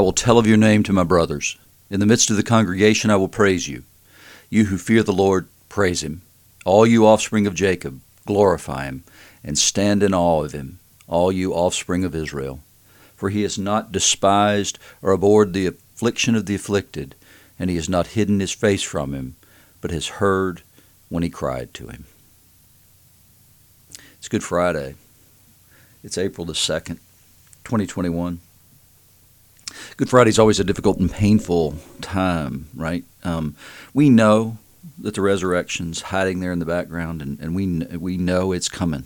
I will tell of your name to my brothers. In the midst of the congregation I will praise you. You who fear the Lord, praise him. All you offspring of Jacob, glorify him, and stand in awe of him, all you offspring of Israel. For he has not despised or abhorred the affliction of the afflicted, and he has not hidden his face from him, but has heard when he cried to him. It's Good Friday. It's April the 2nd, 2021. Good Friday is always a difficult and painful time, right? Um, we know that the resurrection's hiding there in the background, and, and we we know it's coming.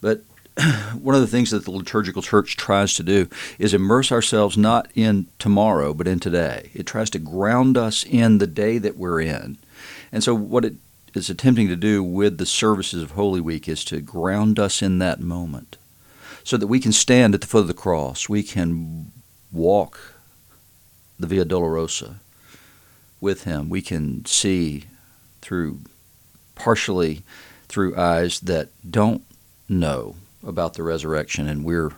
But one of the things that the liturgical church tries to do is immerse ourselves not in tomorrow, but in today. It tries to ground us in the day that we're in. And so, what it is attempting to do with the services of Holy Week is to ground us in that moment so that we can stand at the foot of the cross. We can walk the Via Dolorosa with Him. We can see through, partially through eyes that don't know about the resurrection. And we're,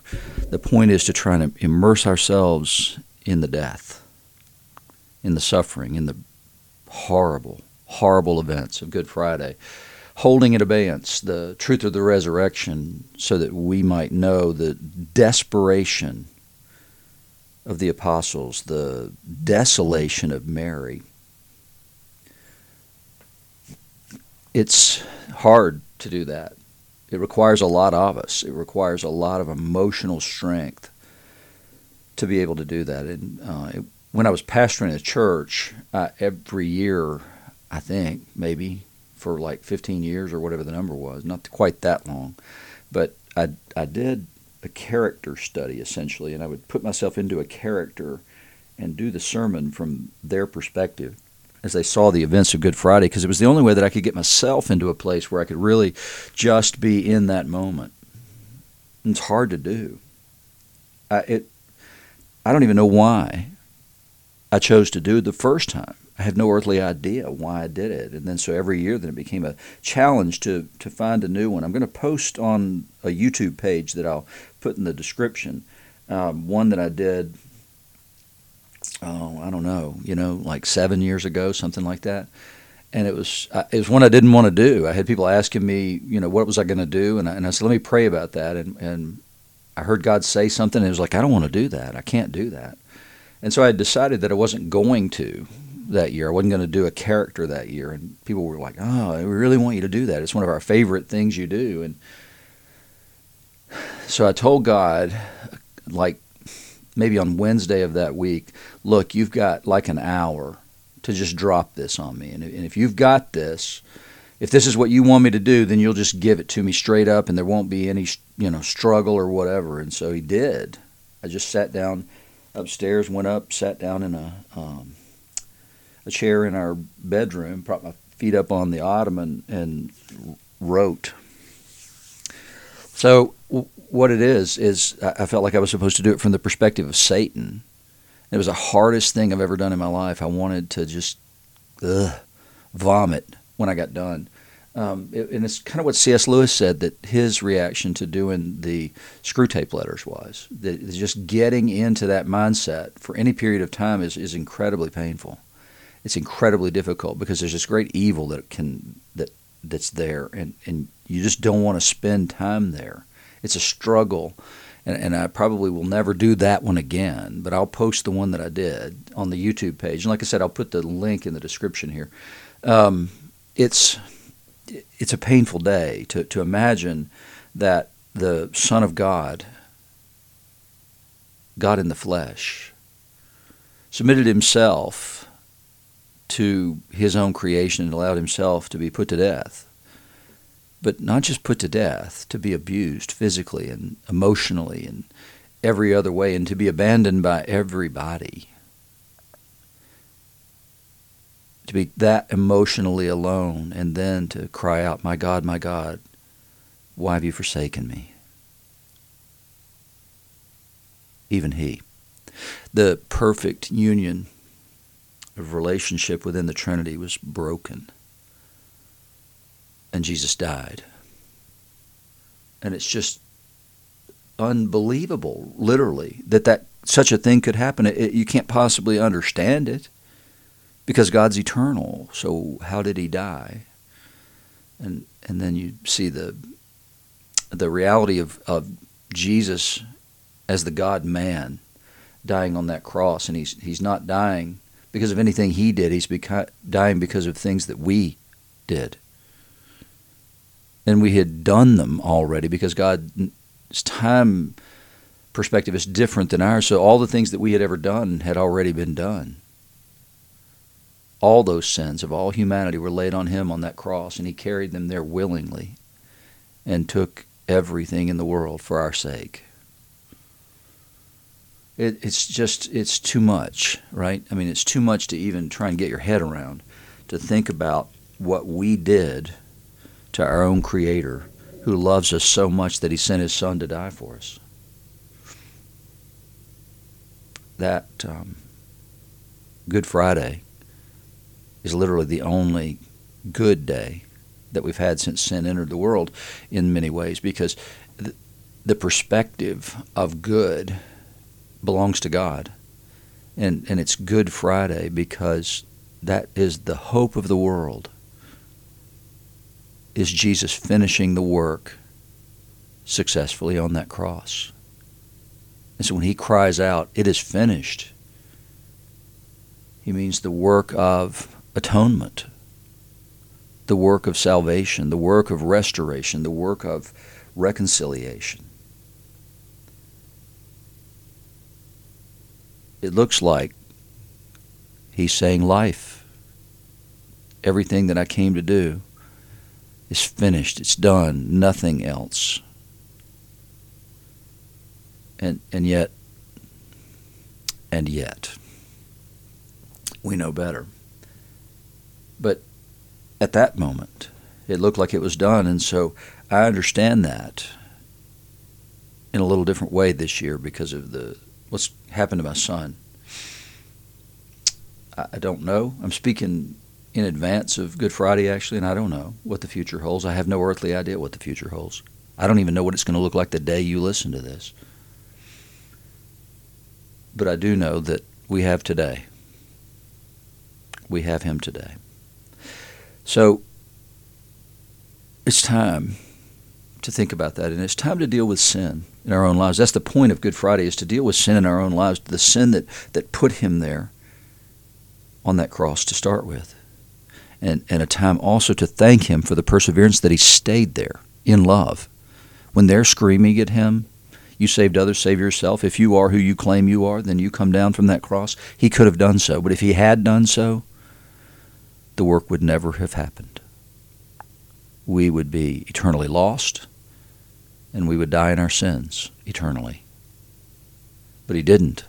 the point is to try to immerse ourselves in the death, in the suffering, in the horrible, horrible events of Good Friday holding in abeyance the truth of the resurrection so that we might know the desperation of the apostles, the desolation of Mary. It's hard to do that. It requires a lot of us. It requires a lot of emotional strength to be able to do that. And uh, it, when I was pastoring a church, every year, I think maybe for like 15 years or whatever the number was, not quite that long, but I I did a character study essentially, and I would put myself into a character and do the sermon from their perspective as they saw the events of Good Friday because it was the only way that I could get myself into a place where I could really just be in that moment. And it's hard to do. I, it, I don't even know why I chose to do it the first time. I have no earthly idea why I did it. And then so every year then it became a challenge to, to find a new one. I'm going to post on a YouTube page that I'll put in the description um, one that I did, oh, I don't know, you know, like seven years ago, something like that. And it was it was one I didn't want to do. I had people asking me, you know, what was I going to do, and I, and I said, let me pray about that. And and I heard God say something, and it was like, I don't want to do that. I can't do that. And so I decided that I wasn't going to that year. I wasn't going to do a character that year, and people were like, "Oh, we really want you to do that. It's one of our favorite things you do." And so I told God, like maybe on Wednesday of that week, "Look, you've got like an hour to just drop this on me, and if you've got this." If this is what you want me to do, then you'll just give it to me straight up, and there won't be any, you know, struggle or whatever. And so he did. I just sat down upstairs, went up, sat down in a um, a chair in our bedroom, propped my feet up on the ottoman, and wrote. So what it is is I felt like I was supposed to do it from the perspective of Satan. It was the hardest thing I've ever done in my life. I wanted to just ugh, vomit when I got done. Um, and it's kind of what C.S. Lewis said that his reaction to doing the Screwtape letters was that just getting into that mindset for any period of time is, is incredibly painful it's incredibly difficult because there's this great evil that can that that's there, and and you just don't want to spend time there. It's a struggle, and, and I probably will never do that one again. But I'll post the one that I did on the YouTube page, and like I said, I'll put the link in the description here. Um, it's it's a painful day to to imagine that the Son of God, God in the flesh, submitted himself to his own creation and allowed himself to be put to death. But not just put to death, to be abused physically and emotionally and every other way, and to be abandoned by everybody. To be that emotionally alone, and then to cry out, My God, my God, why have you forsaken me? Even he. The perfect union of relationship within the Trinity was broken. And Jesus died. And it's just unbelievable, literally, that, that such a thing could happen. It, you can't possibly understand it because God's eternal. So how did he die? And and then you see the the reality of, of Jesus as the God man dying on that cross and he's he's not dying because of anything he did. He's beca- dying because of things that we did. And we had done them already because God's time perspective is different than ours. So all the things that we had ever done had already been done. All those sins of all humanity were laid on him on that cross, and he carried them there willingly and took everything in the world for our sake. It, it's just, it's too much, right? I mean, it's too much to even try and get your head around to think about what we did to our own Creator who loves us so much that He sent His Son to die for us. That um, Good Friday is literally the only good day that we've had since sin entered the world in many ways because the perspective of good belongs to God. And, and it's Good Friday because that is the hope of the world is Jesus finishing the work successfully on that cross. And so when he cries out, it is finished, he means the work of atonement, the work of salvation, the work of restoration, the work of reconciliation. It looks like he's saying life. Everything that I came to do is finished. It's done. Nothing else. And and yet and yet we know better. But at that moment, it looked like it was done, and so I understand that in a little different way this year because of the what's happened to my son. I, I don't know. I'm speaking in advance of Good Friday, actually, and I don't know what the future holds. I have no earthly idea what the future holds. I don't even know what it's going to look like the day you listen to this. But I do know that we have today. We have Him today. So it's time to think about that, and it's time to deal with sin in our own lives. That's the point of Good Friday: is to deal with sin in our own lives, the sin that that put Him there on that cross to start with and, and a time also to thank him for the perseverance that he stayed there in love. When they're screaming at him, you saved others, save yourself. If you are who you claim you are, then you come down from that cross. He could have done so. But if he had done so, the work would never have happened. We would be eternally lost, and we would die in our sins eternally. But he didn't.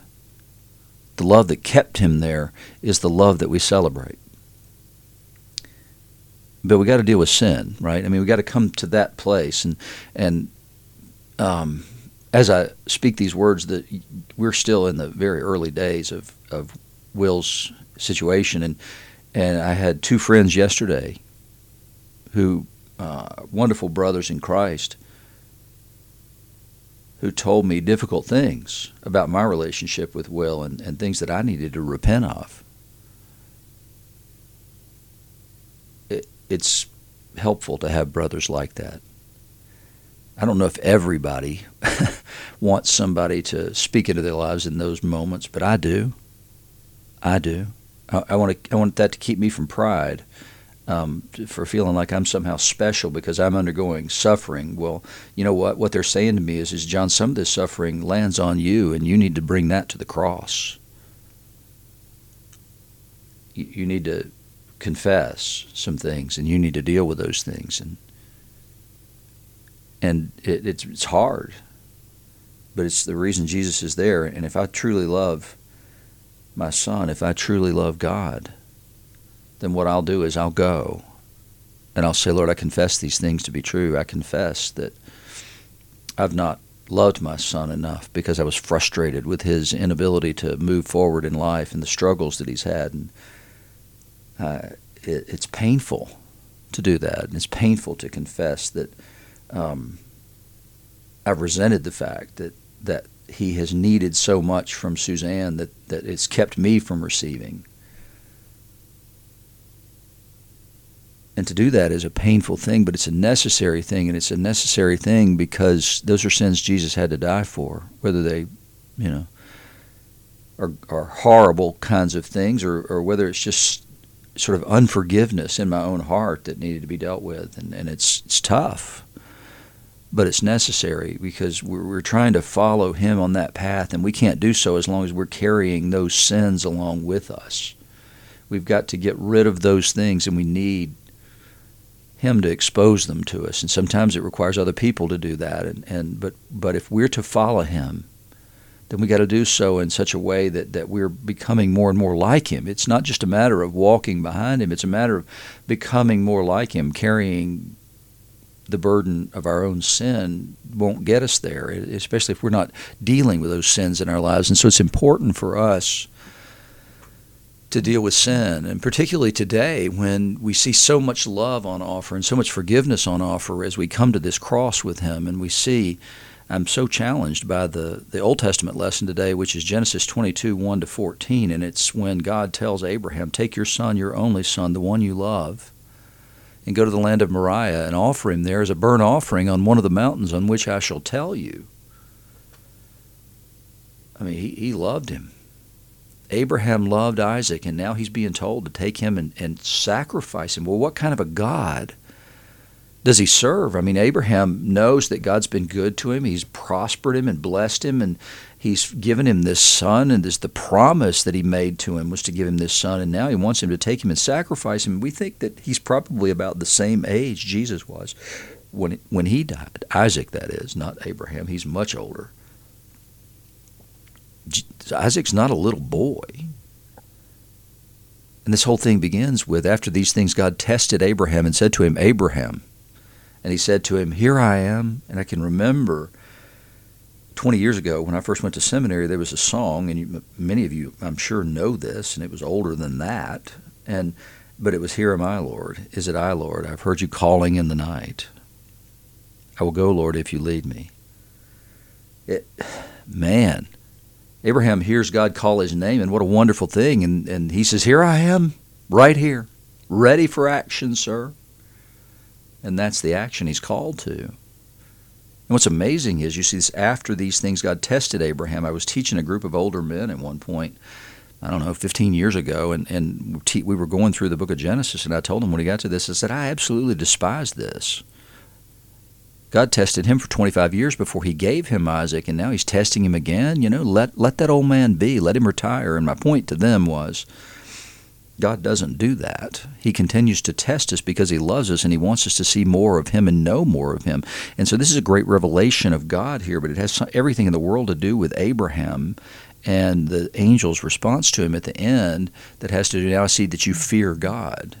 The love that kept him there is the love that we celebrate but we got to deal with sin, right? I mean, we got to come to that place, and and um, as I speak these words, that we're still in the very early days of of Will's situation, and and I had two friends yesterday, who uh, wonderful brothers in Christ, who told me difficult things about my relationship with Will and, and things that I needed to repent of. It's helpful to have brothers like that. I don't know if everybody wants somebody to speak into their lives in those moments, but I do. I do. I, I want to. I want that to keep me from pride, um, for feeling like I'm somehow special because I'm undergoing suffering. Well, you know what? What they're saying to me is, is John, some of this suffering lands on you, and you need to bring that to the cross. You, you need to confess some things, and you need to deal with those things. And and it, it's it's hard, but it's the reason Jesus is there. And if I truly love my son, if I truly love God, then what I'll do is I'll go and I'll say, Lord, I confess these things to be true. I confess that I've not loved my son enough because I was frustrated with his inability to move forward in life and the struggles that he's had. And uh, it, it's painful to do that, and it's painful to confess that um, I've resented the fact that that he has needed so much from Suzanne that, that it's kept me from receiving. And to do that is a painful thing, but it's a necessary thing, and it's a necessary thing because those are sins Jesus had to die for, whether they, you know, are, are horrible kinds of things or, or whether it's just sort of unforgiveness in my own heart that needed to be dealt with. And, and it's, it's tough but it's necessary because we're, we're, trying to follow him on that path, and we can't do so as long as we're carrying those sins along with us. We've got to get rid of those things, and we need him to expose them to us. And sometimes it requires other people to do that. And, and but but if we're to follow him, then we got to do so in such a way that, that we're becoming more and more like him. It's not just a matter of walking behind him, it's a matter of becoming more like him, carrying the burden of our own sin won't get us there, especially if we're not dealing with those sins in our lives. And so it's important for us to deal with sin, and particularly today when we see so much love on offer and so much forgiveness on offer as we come to this cross with Him, and we see. I'm so challenged by the, the Old Testament lesson today, which is Genesis 22, 1 to 14. And it's when God tells Abraham, Take your son, your only son, the one you love, and go to the land of Moriah and offer him there as a burnt offering on one of the mountains on which I shall tell you. I mean, he, he loved him. Abraham loved Isaac, and now he's being told to take him and, and sacrifice him. Well, what kind of a God does he serve? I mean, Abraham knows that God's been good to him. He's prospered him and blessed him, and he's given him this son, and this the promise that he made to him was to give him this son, and now he wants him to take him and sacrifice him. We think that he's probably about the same age Jesus was when when he died. Isaac, that is, not Abraham. He's much older. Isaac's not a little boy. And this whole thing begins with after these things, God tested Abraham and said to him, Abraham. And he said to him, Here I am. And I can remember 20 years ago when I first went to seminary, there was a song, and you, many of you, I'm sure, know this, and it was older than that. And but it was, Here am I, Lord. Is it I, Lord? I've heard you calling in the night. I will go, Lord, if you lead me. It, man, Abraham hears God call his name, and what a wonderful thing. And, and he says, Here I am, right here, ready for action, sir. And that's the action he's called to. And what's amazing is you see this after these things God tested Abraham. I was teaching a group of older men at one point, I don't know, 15 years ago, and, and we were going through the book of Genesis, and I told them when he got to this, I said, I absolutely despise this. God tested him for 25 years before he gave him Isaac, and now he's testing him again. You know, let, let that old man be, let him retire. And my point to them was, God doesn't do that. He continues to test us because He loves us and He wants us to see more of Him and know more of Him. And so this is a great revelation of God here, but it has everything in the world to do with Abraham and the angel's response to him at the end that has to do now I see that you fear God.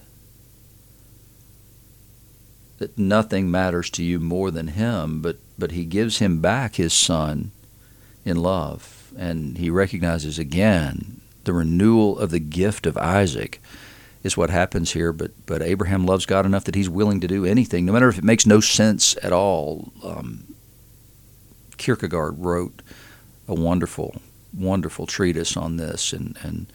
That nothing matters to you more than Him, but, but He gives him back His Son in love. And He recognizes again the renewal of the gift of Isaac is what happens here. But but Abraham loves God enough that he's willing to do anything, no matter if it makes no sense at all. Um, Kierkegaard wrote a wonderful, wonderful treatise on this, and and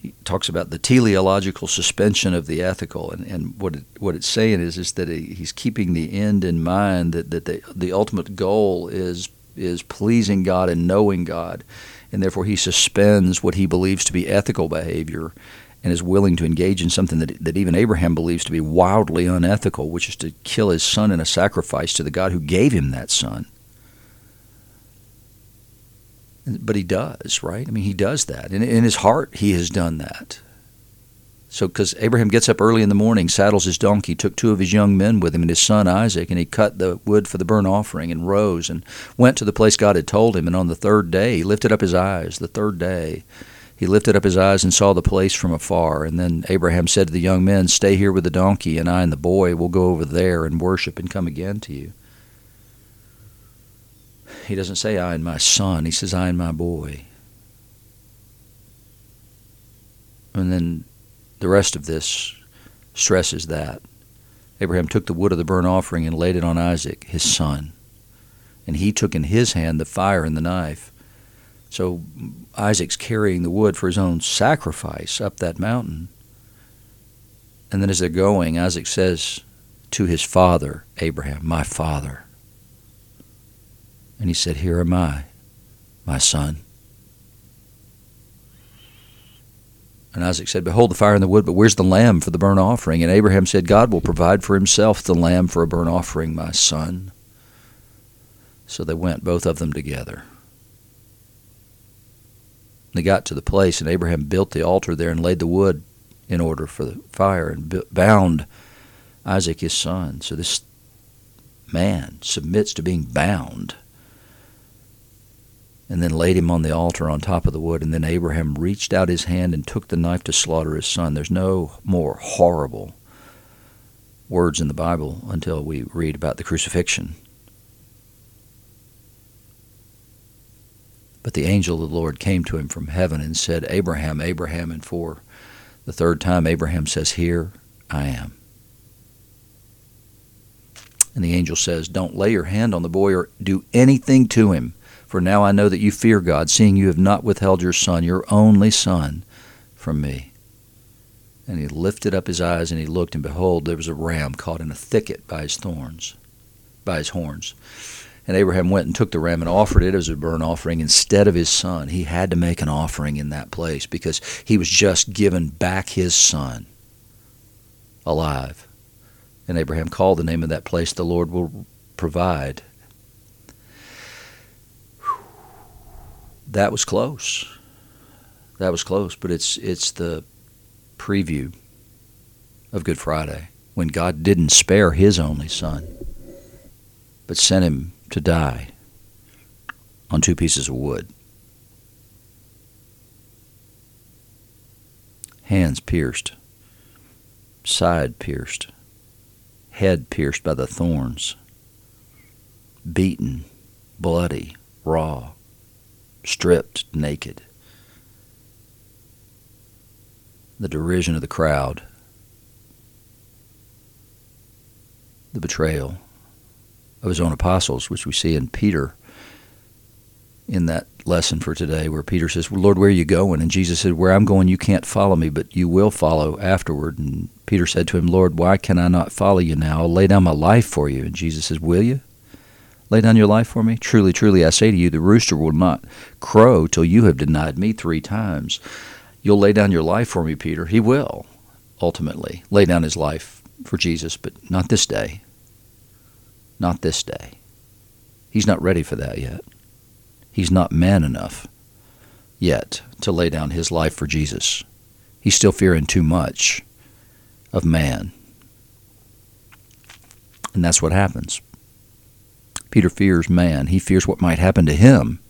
he talks about the teleological suspension of the ethical, and, and what it, what it's saying is is that he's keeping the end in mind, that that the the ultimate goal is is pleasing God and knowing God and therefore he suspends what he believes to be ethical behavior and is willing to engage in something that, that even Abraham believes to be wildly unethical, which is to kill his son in a sacrifice to the God who gave him that son. But he does, right? I mean, he does that. In, in his heart, he has done that. So, because Abraham gets up early in the morning, saddles his donkey, took two of his young men with him and his son Isaac, and he cut the wood for the burnt offering and rose and went to the place God had told him. And on the third day, he lifted up his eyes. The third day, he lifted up his eyes and saw the place from afar. And then Abraham said to the young men, Stay here with the donkey, and I and the boy will go over there and worship and come again to you. He doesn't say, I and my son. He says, I and my boy. And then the rest of this stresses that. Abraham took the wood of the burnt offering and laid it on Isaac, his son. and he took in his hand the fire and the knife. So Isaac's carrying the wood for his own sacrifice up that mountain. And then as they're going, Isaac says to his father, Abraham, My father. And he said, Here am I, my son. And Isaac said, Behold the fire and the wood, but where's the lamb for the burnt offering? And Abraham said, God will provide for himself the lamb for a burnt offering, my son. So they went, both of them together. They got to the place, and Abraham built the altar there and laid the wood in order for the fire and bound Isaac his son. So this man submits to being bound and then laid him on the altar on top of the wood. And then Abraham reached out his hand and took the knife to slaughter his son. There's no more horrible words in the Bible until we read about the crucifixion. But the angel of the Lord came to him from heaven and said, Abraham, Abraham. And for the third time, Abraham says, Here I am. And the angel says, Don't lay your hand on the boy or do anything to him for now I know that you fear God, seeing you have not withheld your son, your only son, from me. And he lifted up his eyes and he looked, and behold, there was a ram caught in a thicket by his thorns, by his horns. And Abraham went and took the ram and offered it as a burnt offering instead of his son. He had to make an offering in that place because he was just given back his son alive. And Abraham called the name of that place, The Lord will provide. That was close. That was close, but it's it's the preview of Good Friday when God didn't spare his only son, but sent him to die on two pieces of wood. Hands pierced, side pierced, head pierced by the thorns, beaten, bloody, raw, stripped naked. The derision of the crowd, the betrayal of his own apostles, which we see in Peter in that lesson for today, where Peter says, well, Lord, where are you going? And Jesus said, Where I'm going, you can't follow me, but you will follow afterward. And Peter said to him, Lord, why can I not follow you now? I'll lay down my life for you. And Jesus says, Will you? Lay down your life for me? Truly, truly, I say to you, the rooster will not crow till you have denied me three times. You'll lay down your life for me, Peter. He will, ultimately, lay down his life for Jesus, but not this day. Not this day. He's not ready for that yet. He's not man enough yet to lay down his life for Jesus. He's still fearing too much of man. And that's what happens. Peter fears man. He fears what might happen to him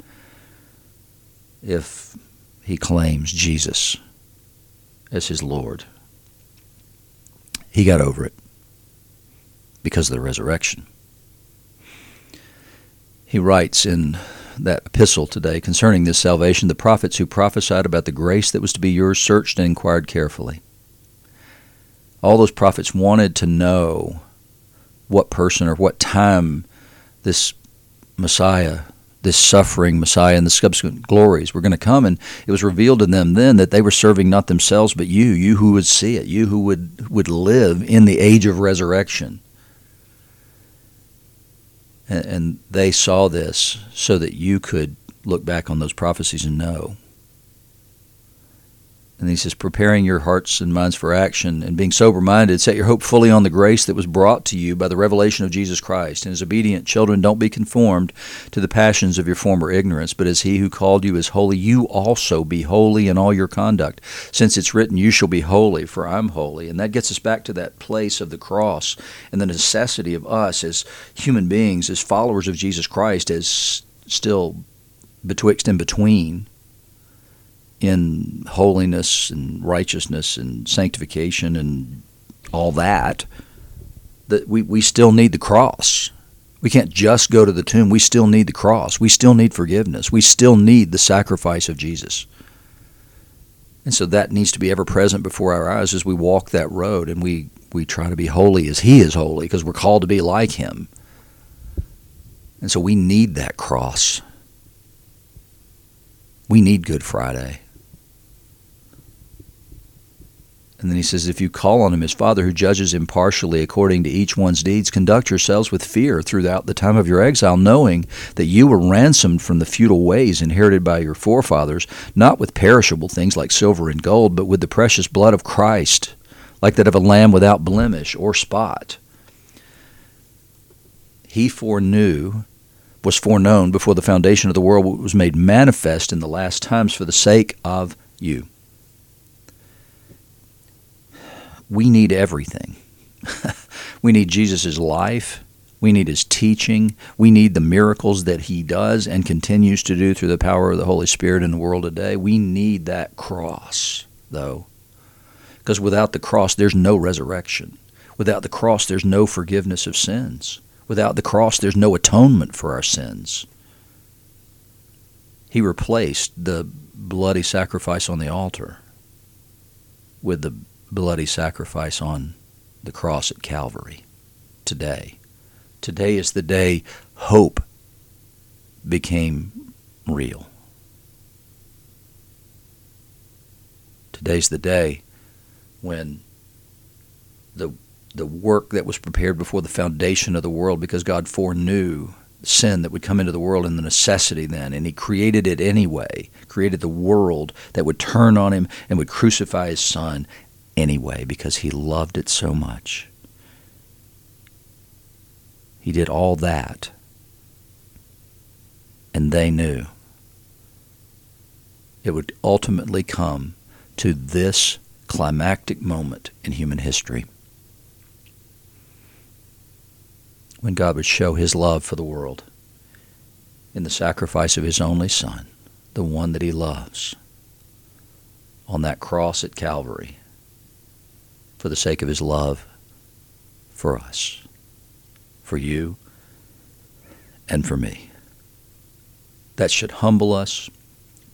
if he claims Jesus as his Lord. He got over it because of the resurrection. He writes in that epistle today concerning this salvation the prophets who prophesied about the grace that was to be yours searched and inquired carefully. All those prophets wanted to know what person or what time this Messiah, this suffering Messiah, and the subsequent glories were going to come. And it was revealed to them then that they were serving not themselves, but you, you who would see it, you who would, would live in the age of resurrection. And, and they saw this so that you could look back on those prophecies and know and he says, preparing your hearts and minds for action and being sober minded, set your hope fully on the grace that was brought to you by the revelation of Jesus Christ. And as obedient children, don't be conformed to the passions of your former ignorance, but as he who called you is holy, you also be holy in all your conduct. Since it's written, You shall be holy, for I'm holy. And that gets us back to that place of the cross and the necessity of us as human beings, as followers of Jesus Christ, as still betwixt and between in holiness and righteousness and sanctification and all that, that we, we still need the cross. We can't just go to the tomb. We still need the cross. We still need forgiveness. We still need the sacrifice of Jesus. And so that needs to be ever present before our eyes as we walk that road and we, we try to be holy as He is holy because we're called to be like Him. And so we need that cross. We need Good Friday. And then he says, If you call on him as Father who judges impartially according to each one's deeds, conduct yourselves with fear throughout the time of your exile, knowing that you were ransomed from the futile ways inherited by your forefathers, not with perishable things like silver and gold, but with the precious blood of Christ, like that of a lamb without blemish or spot. He foreknew, was foreknown before the foundation of the world, was made manifest in the last times for the sake of you we need everything. we need Jesus' life. We need his teaching. We need the miracles that he does and continues to do through the power of the Holy Spirit in the world today. We need that cross, though. Because without the cross, there's no resurrection. Without the cross, there's no forgiveness of sins. Without the cross, there's no atonement for our sins. He replaced the bloody sacrifice on the altar with the bloody sacrifice on the cross at Calvary today. Today is the day hope became real. Today's the day when the the work that was prepared before the foundation of the world because God foreknew sin that would come into the world and the necessity then and he created it anyway created the world that would turn on him and would crucify his son anyway because he loved it so much. He did all that, and they knew it would ultimately come to this climactic moment in human history when God would show his love for the world in the sacrifice of his only Son, the one that he loves, on that cross at Calvary for the sake of his love for us, for you, and for me. That should humble us,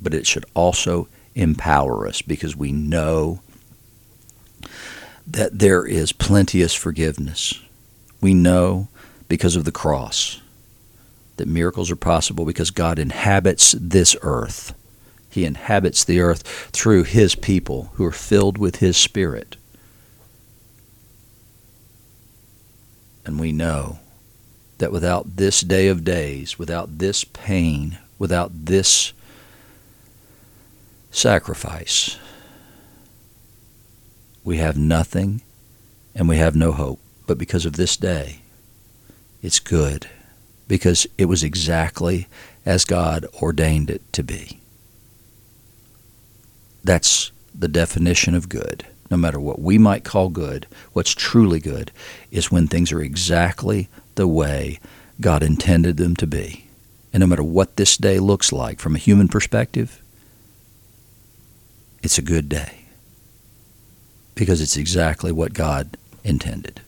but it should also empower us because we know that there is plenteous forgiveness. We know because of the cross that miracles are possible because God inhabits this earth. He inhabits the earth through His people who are filled with His Spirit. And we know that without this day of days, without this pain, without this sacrifice, we have nothing and we have no hope. But because of this day, it's good because it was exactly as God ordained it to be. That's the definition of good no matter what we might call good, what's truly good is when things are exactly the way God intended them to be. And no matter what this day looks like from a human perspective, it's a good day because it's exactly what God intended.